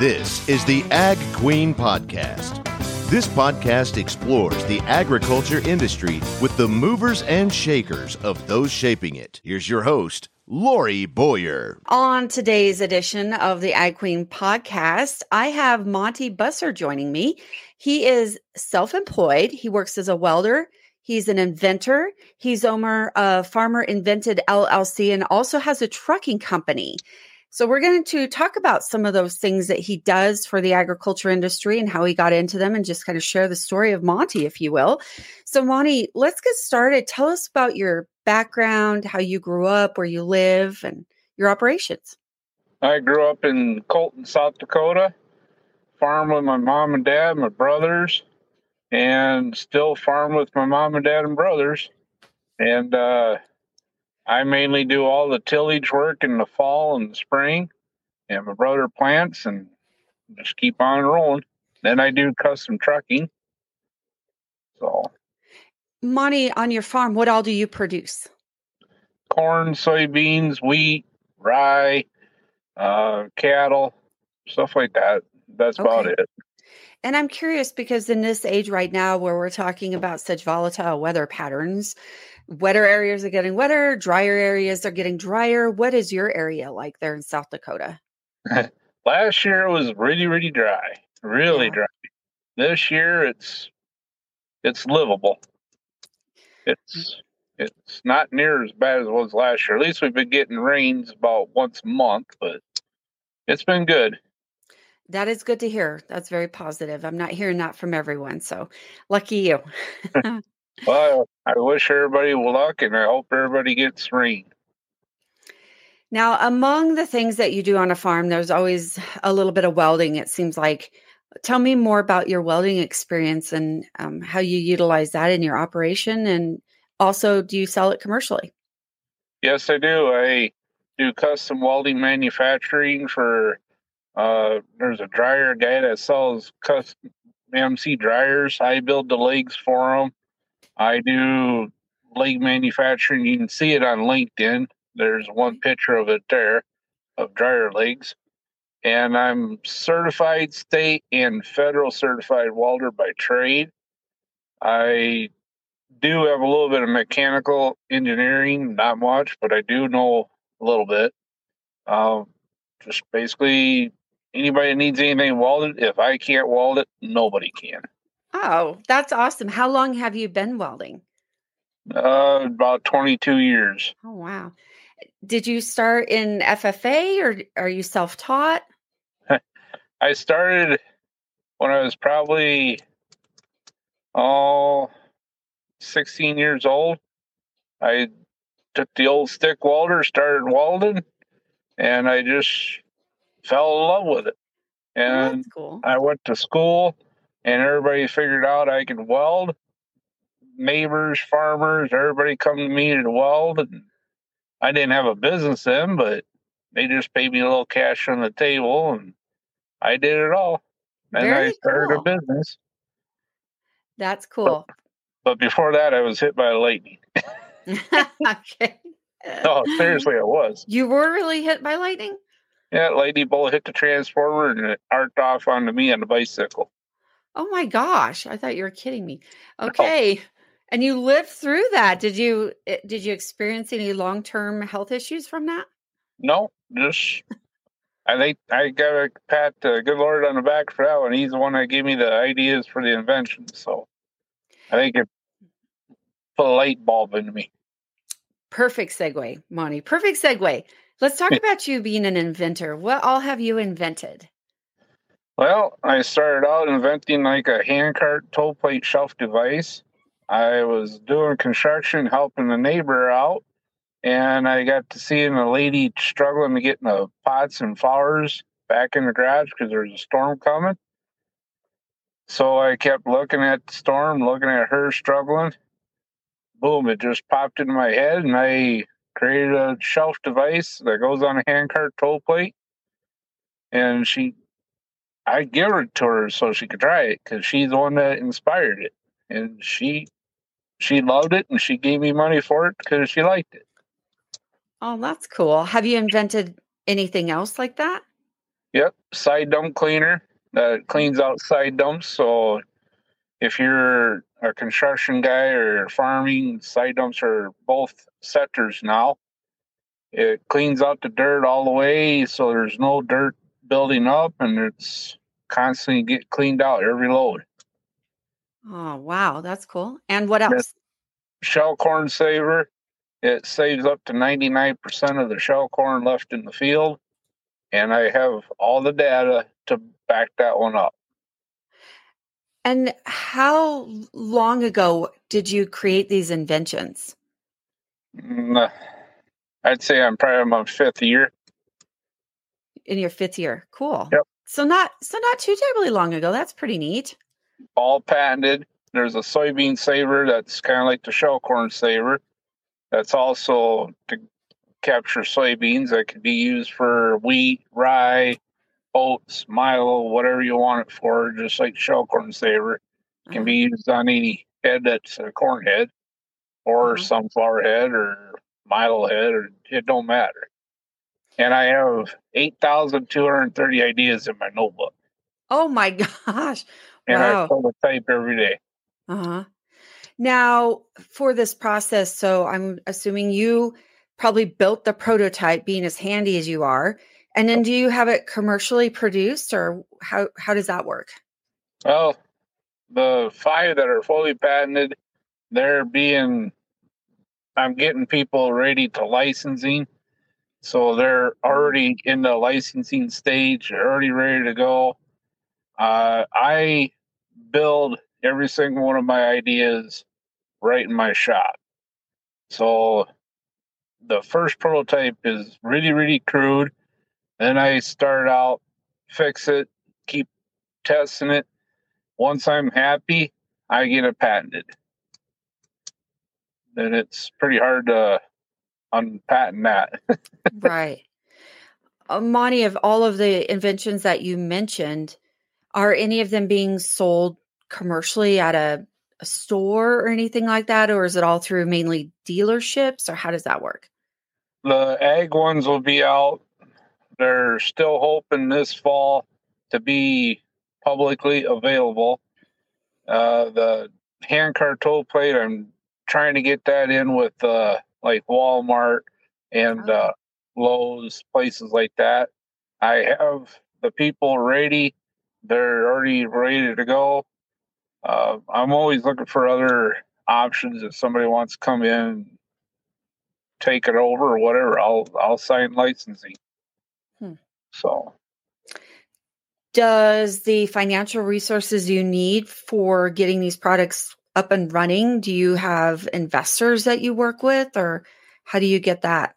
This is the Ag Queen Podcast. This podcast explores the agriculture industry with the movers and shakers of those shaping it. Here's your host, Lori Boyer. On today's edition of the Ag Queen podcast, I have Monte Busser joining me. He is self employed, he works as a welder. He's an inventor. He's owner of Farmer Invented LLC and also has a trucking company. So, we're going to talk about some of those things that he does for the agriculture industry and how he got into them and just kind of share the story of Monte, if you will. So, Monte, let's get started. Tell us about your background, how you grew up, where you live, and your operations. I grew up in Colton, South Dakota, farm with my mom and dad, my brothers, and still farm with my mom and dad and brothers. And uh, I mainly do all the tillage work in the fall and the spring, and my brother plants and just keep on rolling. Then I do custom trucking. So, Monte, on your farm, what all do you produce? corn, soybeans, wheat, rye, uh, cattle, stuff like that. That's about it. And I'm curious because in this age right now where we're talking about such volatile weather patterns, wetter areas are getting wetter, drier areas are getting drier. What is your area like there in South Dakota? Last year was really, really dry, really Yeah. dry. This year it's it's livable. It's mm. it's not near as bad as it was last year. At least we've been getting rains about once a month, but it's been good. That is good to hear. That's very positive. I'm not hearing that from everyone. So lucky you. Well, I wish everybody luck, and I hope everybody gets rain. Now, among the things that you do on a farm, there's always a little bit of welding, it seems like. Tell me more about your welding experience and um, how you utilize that in your operation. And also, do you sell it commercially? Yes, I do. I do custom welding manufacturing for. Uh, there's a dryer guy that sells custom MC dryers. I build the legs for them. I do leg manufacturing. You can see it on LinkedIn. There's one picture of it there of dryer legs. And I'm certified state and federal certified welder by trade. I do have a little bit of mechanical engineering, not much, but I do know a little bit. Um, just basically, anybody that needs anything welded, if I can't weld it, nobody can. Oh, that's awesome. How long have you been welding? Uh, about 22 years. Oh, wow. Did you start in FFA or are you self taught? I started when I was probably, oh, 16 years old. I took the old stick welder, started welding, and I just fell in love with it. And That's cool. I went to school and everybody figured out I could weld. Neighbors, farmers, everybody come to me to weld. And I didn't have a business then, but they just paid me a little cash on the table and I did it all. And I started cool. a business. That's cool. But before that, I was hit by lightning. okay. No, seriously, I was. You were really hit by lightning? Yeah, lightning bolt hit the transformer and it arced off onto me on the bicycle. Oh my gosh. I thought you were kidding me. Okay. And you lived through that. Did you eh, did you experience any long-term health issues from that? No, just I think I got to pat the good Lord on the back for that one. He's the one that gave me the ideas for the invention. So I think it put a light bulb into me. Perfect segue, Monte. Perfect segue. Let's talk about you being an inventor. What all have you invented? Well, I started out inventing like a handcart toe plate shelf device. I was doing construction, helping the neighbor out, and I got to seeing a lady struggling to get the pots and flowers back in the garage because there was a storm coming. So I kept looking at the storm, looking at her struggling. Boom, it just popped into my head, and I created a shelf device that goes on a handcart toe plate. And she I give it to her so she could try it because she's the one that inspired it, and she she loved it, and she gave me money for it because she liked it. Oh, that's cool. Have you invented anything else like that? Yep, side dump cleaner that cleans out side dumps. So if you're a construction guy or farming, side dumps are both sectors now. It cleans out the dirt all the way, so there's no dirt building up, and it's constantly get cleaned out every load. Oh wow, that's cool. And what else? Shell corn saver. It saves up to 99% of the shell corn left in the field. And I have all the data to back that one up. And how long ago did you create these inventions? Mm, uh, I'd say I'm probably in my fifth year. In your fifth year. Cool. Yep. So not so not too terribly long ago. That's pretty neat. All patented. There's a soybean saver that's kind of like the shell corn saver. That's also to capture soybeans that can be used for wheat, rye, oats, milo, whatever you want it for, just like shell corn saver. It can be Uh-huh. used on any head that's a corn head or Uh-huh. sunflower head or milo head, or it don't matter. And I have 8,230 ideas in my notebook. Oh my gosh. And Wow. I prototype every day. Uh-huh. Now, for this process, so I'm assuming you probably built the prototype being as handy as you are. And then do you have it commercially produced or how how does that work? Well, the five that are fully patented, they're being, I'm getting people ready to licensing. So they're already in the licensing stage, already ready to go. Uh, I build every single one of my ideas right in my shop. So the first prototype is really, really crude. Then I start out, fix it, keep testing it. Once I'm happy, I get it patented. Then it's pretty hard to unpatent that. right. Uh, Monte, of all of the inventions that you mentioned, are any of them being sold commercially at a, a store or anything like that? Or is it all through mainly dealerships or how does that work? the ag ones will be out. They're still hoping this fall to be publicly available. Uh, the hand car toe plate, I'm trying to get that in with uh, like Walmart and Oh. uh, Lowe's, places like that. I have the people ready. They're already ready to go. Uh, I'm always looking for other options if somebody wants to come in take it over or whatever, I'll I'll sign licensing. Hmm. So Does the financial resources you need for getting these products up and running, do you have investors that you work with or how do you get that?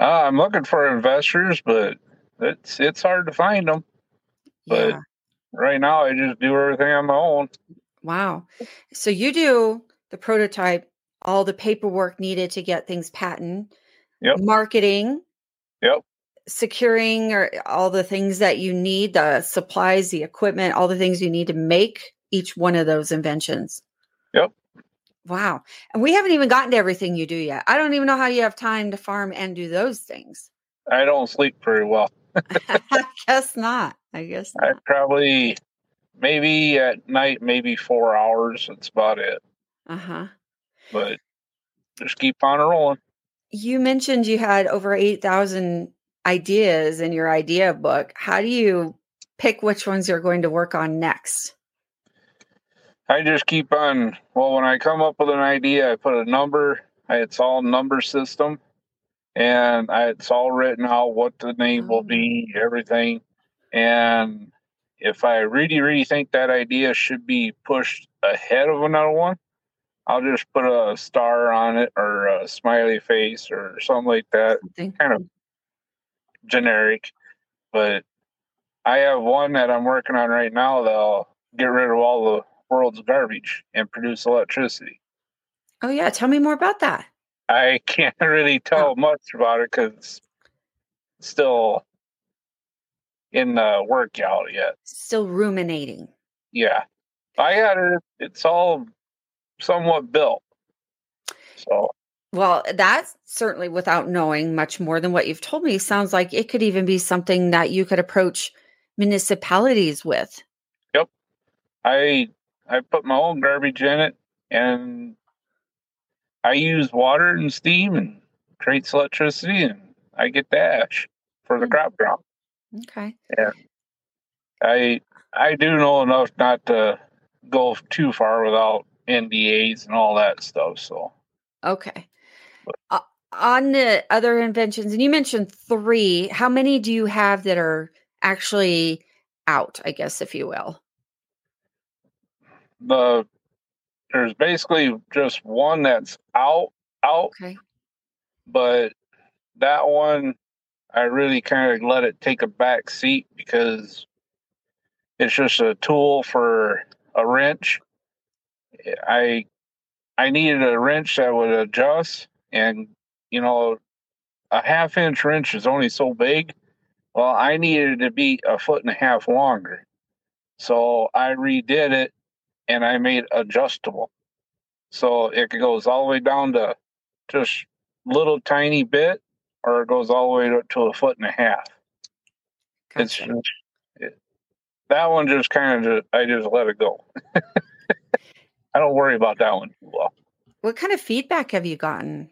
uh, I'm looking for investors, but it's it's hard to find them. But- Yeah. Right now, I just do everything on my own. Wow. So you do the prototype, all the paperwork needed to get things patent, Yep. marketing, Yep. securing or all the things that you need, the supplies, the equipment, all the things you need to make each one of those inventions. Yep. Wow. And we haven't even gotten to everything you do yet. I don't even know how you have time to farm and do those things. I don't sleep very well. I guess not. I guess I probably maybe at night, maybe four hours. That's about it. Uh-huh. But just keep on rolling. You mentioned you had over 8,000 ideas in your idea book. How do you pick which ones you're going to work on next? I just keep on. Well, when I come up with an idea, I put a number. It's all number system, and I, it's all written out what the name will be, mm. everything. And if I really, really think that idea should be pushed ahead of another one, I'll just put a star on it or a smiley face or something like that, Something. kind of generic. But I have one that I'm working on right now that'll get rid of all the world's garbage and produce electricity. Oh, yeah. Tell me more about that. I can't really tell oh. much about it because still in the workout yet. Still ruminating. Yeah, I got it. It's all somewhat built. So Well, that's certainly without knowing much more than what you've told me. Sounds like it could even be something that you could approach municipalities with. Yep. I I put my own garbage in it and I use water and steam and creates electricity and I get the ash for the Hmm. crop ground. Okay. Yeah. I I do know enough not to go too far without NDAs and all that stuff. So Okay. Uh, on the other inventions, and you mentioned three, how many do you have that are actually out, I guess, if you will? The there's basically just one that's out out, Okay. but that one I really kind of let it take a back seat because it's just a tool for a wrench. I I needed a wrench that would adjust and you know a half inch wrench is only so big. Well, I needed it to be a foot and a half longer. So I redid it and I made adjustable. So it goes all the way down to just little tiny bit or it goes all the way to, to a foot and a half. It's Gotcha. it, that one just kind of I just let it go. I don't worry about that one too well. What kind of feedback have you gotten?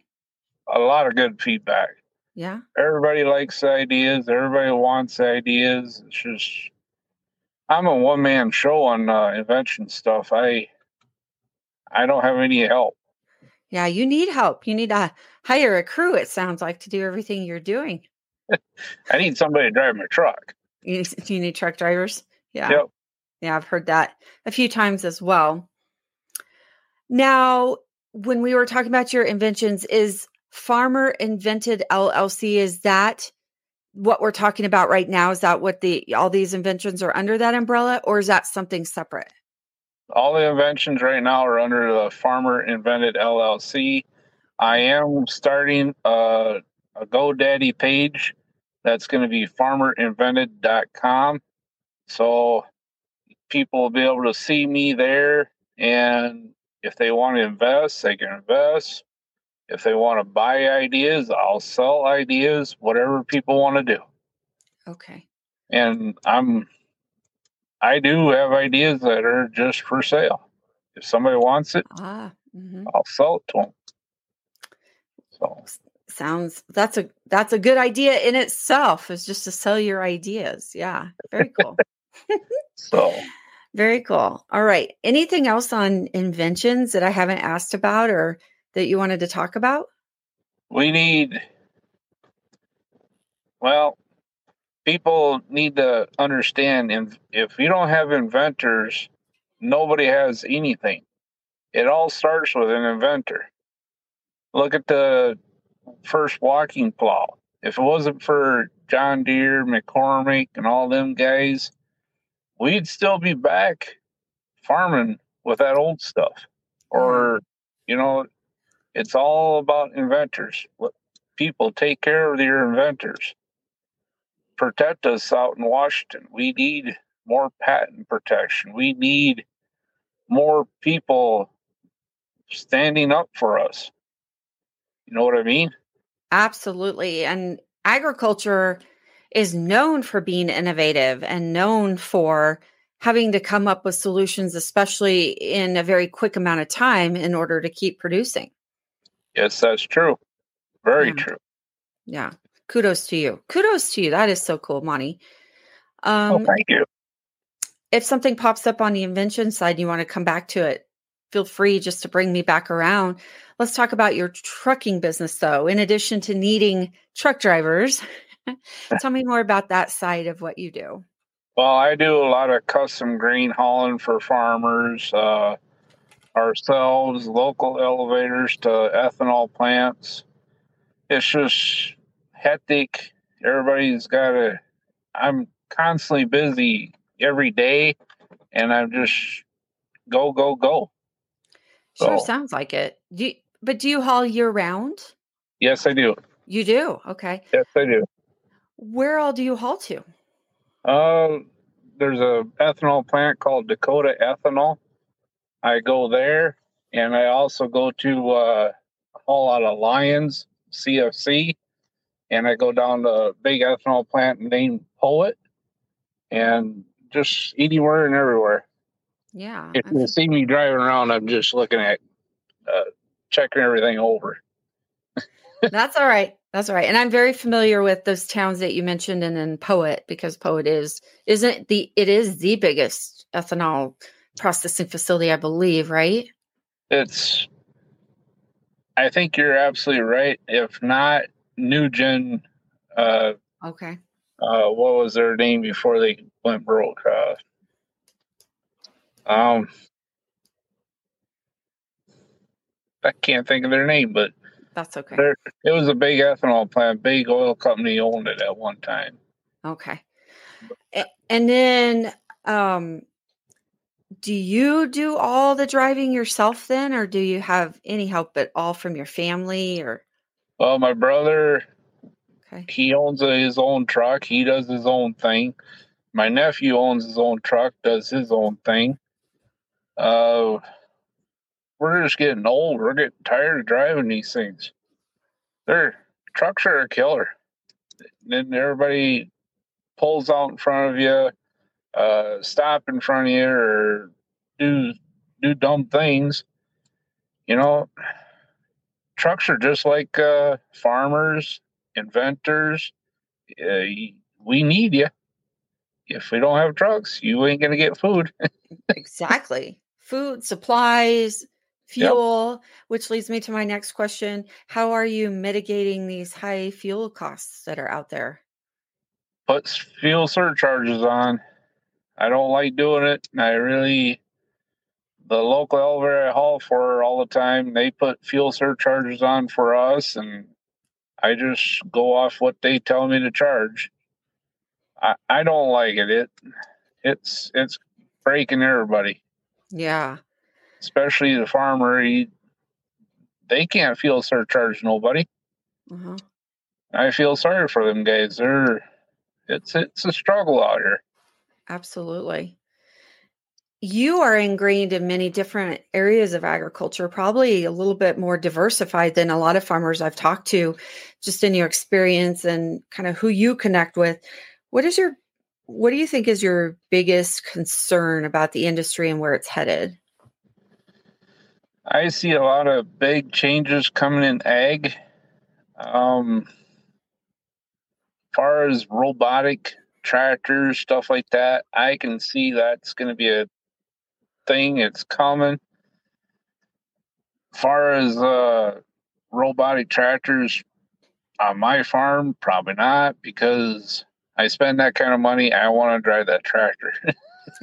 A lot of good feedback. Yeah. Everybody likes ideas. Everybody wants ideas. It's just I'm a one man show on uh, invention stuff. I I don't have any help. Yeah. You need help. You need to hire a crew, it sounds like, to do everything you're doing. I need somebody to drive my truck. You, you need truck drivers. Yeah. Yep. Yeah, I've heard that a few times as well. Now, when we were talking about your inventions, is Farmer Invented LLC is that what we're talking about right now? Is that what the all these inventions are under that umbrella, or is that something separate? All the inventions right now are under the Farmer Invented LLC. I am starting a, a GoDaddy page that's going to be farmerinvented.com. So people will be able to see me there. And if they want to invest, they can invest. If they want to buy ideas, I'll sell ideas, whatever people want to do. Okay. And I'm I do have ideas that are just for sale. If somebody wants it, Ah, mhm. I'll sell it to them. So sounds that's a that's a good idea in itself. Is just to sell your ideas. Yeah, very cool. so Very cool. All right. Anything else on inventions that I haven't asked about or that you wanted to talk about? we need well people need to understand if if you don't have inventors nobody has anything. It all starts with an inventor. Look at the first walking plow if it wasn't for john deere mccormick and all them guys we'd still be back farming with that old stuff. Or mm-hmm. you know it's all about inventors. People take care of your inventors. Protect us out in washington. We need more patent protection. We need more people standing up for us. You know what i mean? Absolutely. And agriculture is known for being innovative and known for having to come up with solutions, especially in a very quick amount of time in order to keep producing. Yes that's true very Yeah. true Yeah. Kudos to you. Kudos to you. That is so cool, Monte. oh Um, thank you if something pops up on the invention side and you want to come back to it, feel free just to bring me back around. Let's talk about your trucking business, though. In addition to needing truck drivers, tell me more about that side of what you do. Well, I do a lot of custom grain hauling for farmers, uh, ourselves, local elevators to ethanol plants. It's just hectic. Everybody's got to, I'm constantly busy every day, and I'm just go, go, go. Sure, So- sounds like it. Do you, but do you haul year round? Yes, I do. You do. Okay. Yes, I do. Where all do you haul to? Uh, there's a ethanol plant called Dakota Ethanol. I go there, and I also go to uh, haul out of Lyons CFC, and I go down to a big ethanol plant named Poet, and just anywhere and everywhere. Yeah. If you see me driving around, I'm just looking at, uh, checking everything over. That's all right. That's all right. And I'm very familiar with those towns that you mentioned and then Poet because Poet is isn't the it is the biggest ethanol processing facility, I believe, right? It's, I think you're absolutely right. If not, Nugent, uh, Okay. uh, what was their name before they went broke? Uh, um, I can't think of their name, but That's okay. It was a big ethanol plant. Big oil company owned it at one time. Okay. And then um do you do all the driving yourself then or do you have any help at all from your family or Well, my brother, okay. he owns his own truck. He does his own thing. My nephew owns his own truck, does his own thing. Uh, we're just getting old. We're getting tired of driving these things. They're trucks are a killer. Then everybody pulls out in front of you, uh, stop in front of you, or do do dumb things. You know, trucks are just like uh, farmers, inventors. Uh, we need you. If we don't have trucks, you ain't gonna get food. Exactly. Food, supplies, fuel, which leads me to my next question. How are you mitigating these high fuel costs that are out there? Put fuel surcharges on. I don't like doing it. I really, the local elevator I haul for all the time, they put fuel surcharges on for us, and I just go off what they tell me to charge. I, I don't like it. It it's it's breaking everybody. Yeah. especially the farmer, he, they can't feel surcharge nobody. Uh-huh. I feel sorry for them guys. They're it's it's a struggle out here. Absolutely. You are ingrained in many different areas of agriculture, probably a little bit more diversified than a lot of farmers I've talked to, just in your experience and kind of who you connect with. What is your what do you think is your biggest concern about the industry and where it's headed? I see a lot of big changes coming in ag. Um, far as robotic tractors, stuff like that, I can see that's going to be a thing. It's coming. Far as uh, robotic tractors on my farm, probably not because I spend that kind of money. I want to drive that tractor.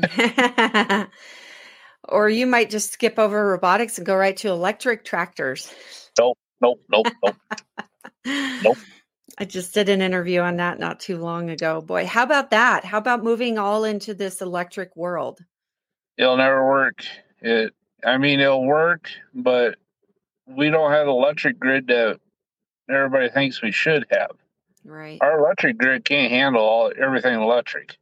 or you might just skip over robotics and go right to electric tractors. nope, nope, nope, nope. Nope. I just did an interview on that not too long ago. Boy, how about that? How about moving all into this electric world? It'll never work. It. I mean, it'll work, but we don't have the electric grid that everybody thinks we should have. Right. Our electric grid can't handle all everything electric.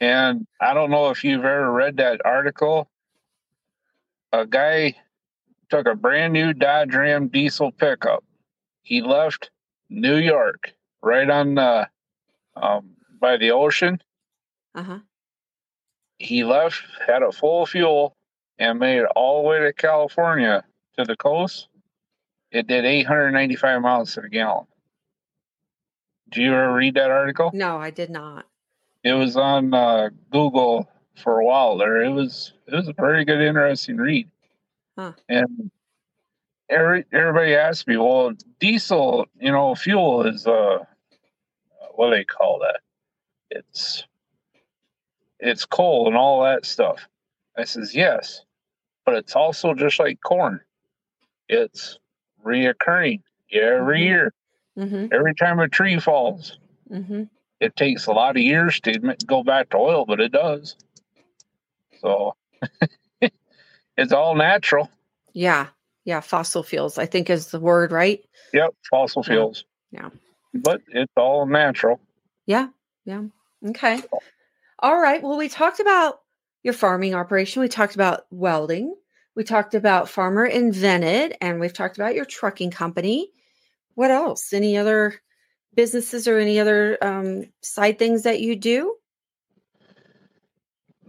And I don't know if you've ever read that article. A guy took a brand new Dodge Ram diesel pickup. He left New York, right on the um, by the ocean. Uh-huh. He left, had a full fuel, and made it all the way to California to the coast. It did 895 miles to the gallon. Did you ever read that article? No, I did not. It was on uh, Google for a while there. It was it was a very good, interesting read. Huh. And every everybody asked me, well, diesel, you know, fuel is uh, what do they call that? It's it's coal and all that stuff. I says yes, but it's also just like corn. It's reoccurring every Mhm. year. Mm-hmm. Every time a tree falls, Mm-hmm. it takes a lot of years to go back to oil, but it does. So it's all natural. Yeah. Yeah. Fossil fuels, I think is the word, right? Yep, fossil Yeah. fuels. Yeah. But it's all natural. Yeah. Yeah. Okay. All right. Well, we talked about your farming operation. We talked about welding. We talked about Farmer Invented, and we've talked about your trucking company. What else? Any other businesses or any other um, side things that you do?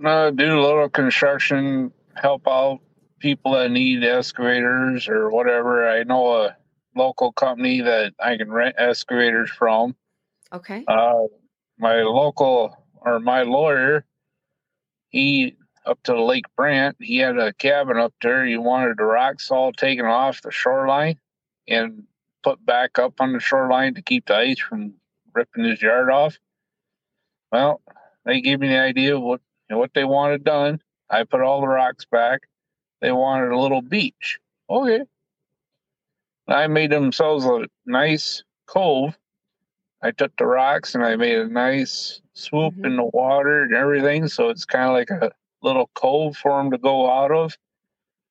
Uh, do a little construction, help out people that need excavators or whatever. I know a local company that I can rent excavators from. Okay. Uh, my local or my lawyer, he up to Lake Brant, he had a cabin up there. He wanted the rocks all taken off the shoreline and put back up on the shoreline to keep the ice from ripping his yard off. Well, they gave me the idea of what you know, what they wanted done. I put all the rocks back. They wanted a little beach. Okay. I made themselves a nice cove. I took the rocks and I made a nice swoop Mhm. in the water and everything. So it's kind of like a little cove for them to go out of.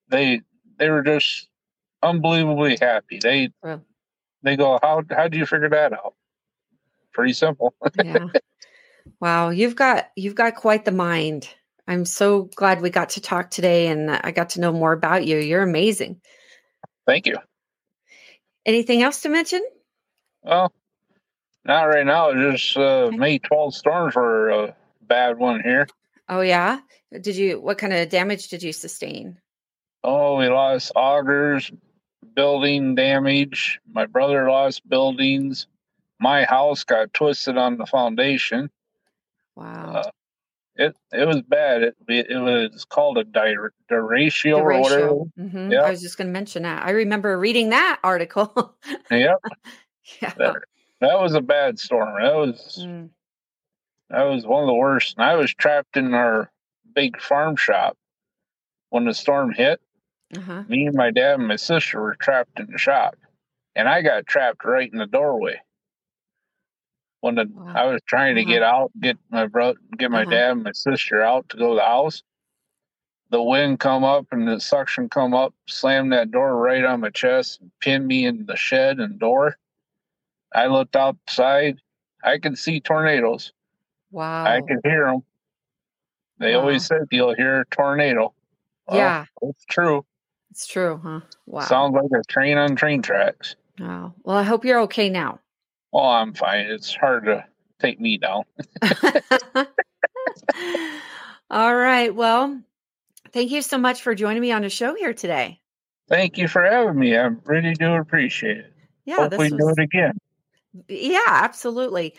They they were just unbelievably happy. They Wow. they go, how how do you figure that out? Pretty simple. yeah. Wow, you've got you've got quite the mind. I'm so glad we got to talk today and I got to know more about you. You're amazing. Thank you. Anything else to mention? Well, not right now. Just uh, Okay. May 12th storms were a bad one here. Oh yeah. Did you what kind of damage did you sustain? Oh, we lost augers, building damage. My brother lost buildings. My house got twisted on the foundation. Wow. Uh, it it was bad. It it was called a di- derecho or whatever. hmm Yeah. I was just going to mention that. I remember reading that article. Yep, yeah. that, that was a bad storm. That was Mm, that was one of the worst. And I was trapped in our big farm shop when the storm hit. uh-huh. me and my dad and my sister were trapped in the shop and i got trapped right in the doorway when the, Wow. i was trying to Uh-huh. get out get my brother get my Uh-huh. dad and my sister out to go to the house the wind come up and the suction come up slammed that door right on my chest and pinned me in the shed and door i looked outside i could see tornadoes Wow. i could hear them they Wow. always said you'll hear a tornado Well, yeah, it's true it's true, huh? Wow. sounds like a train on train tracks wow. Well, I hope you're okay now. Well, I'm fine. It's hard to take me down. All right. Well, thank you so much for joining me on the show here today. Thank you for having me. I really do appreciate it. Yeah, Hope we do it again. Yeah, absolutely.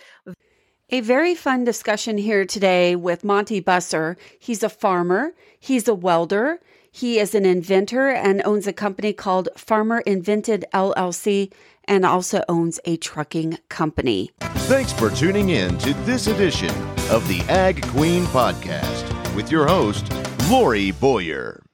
A very fun discussion here today with Monte Busser. He's a farmer, he's a welder, he is an inventor and owns a company called Farmer Invented LLC and also owns a trucking company. Thanks for tuning in to this edition of the Ag Queen Podcast with your host, Lori Boyer.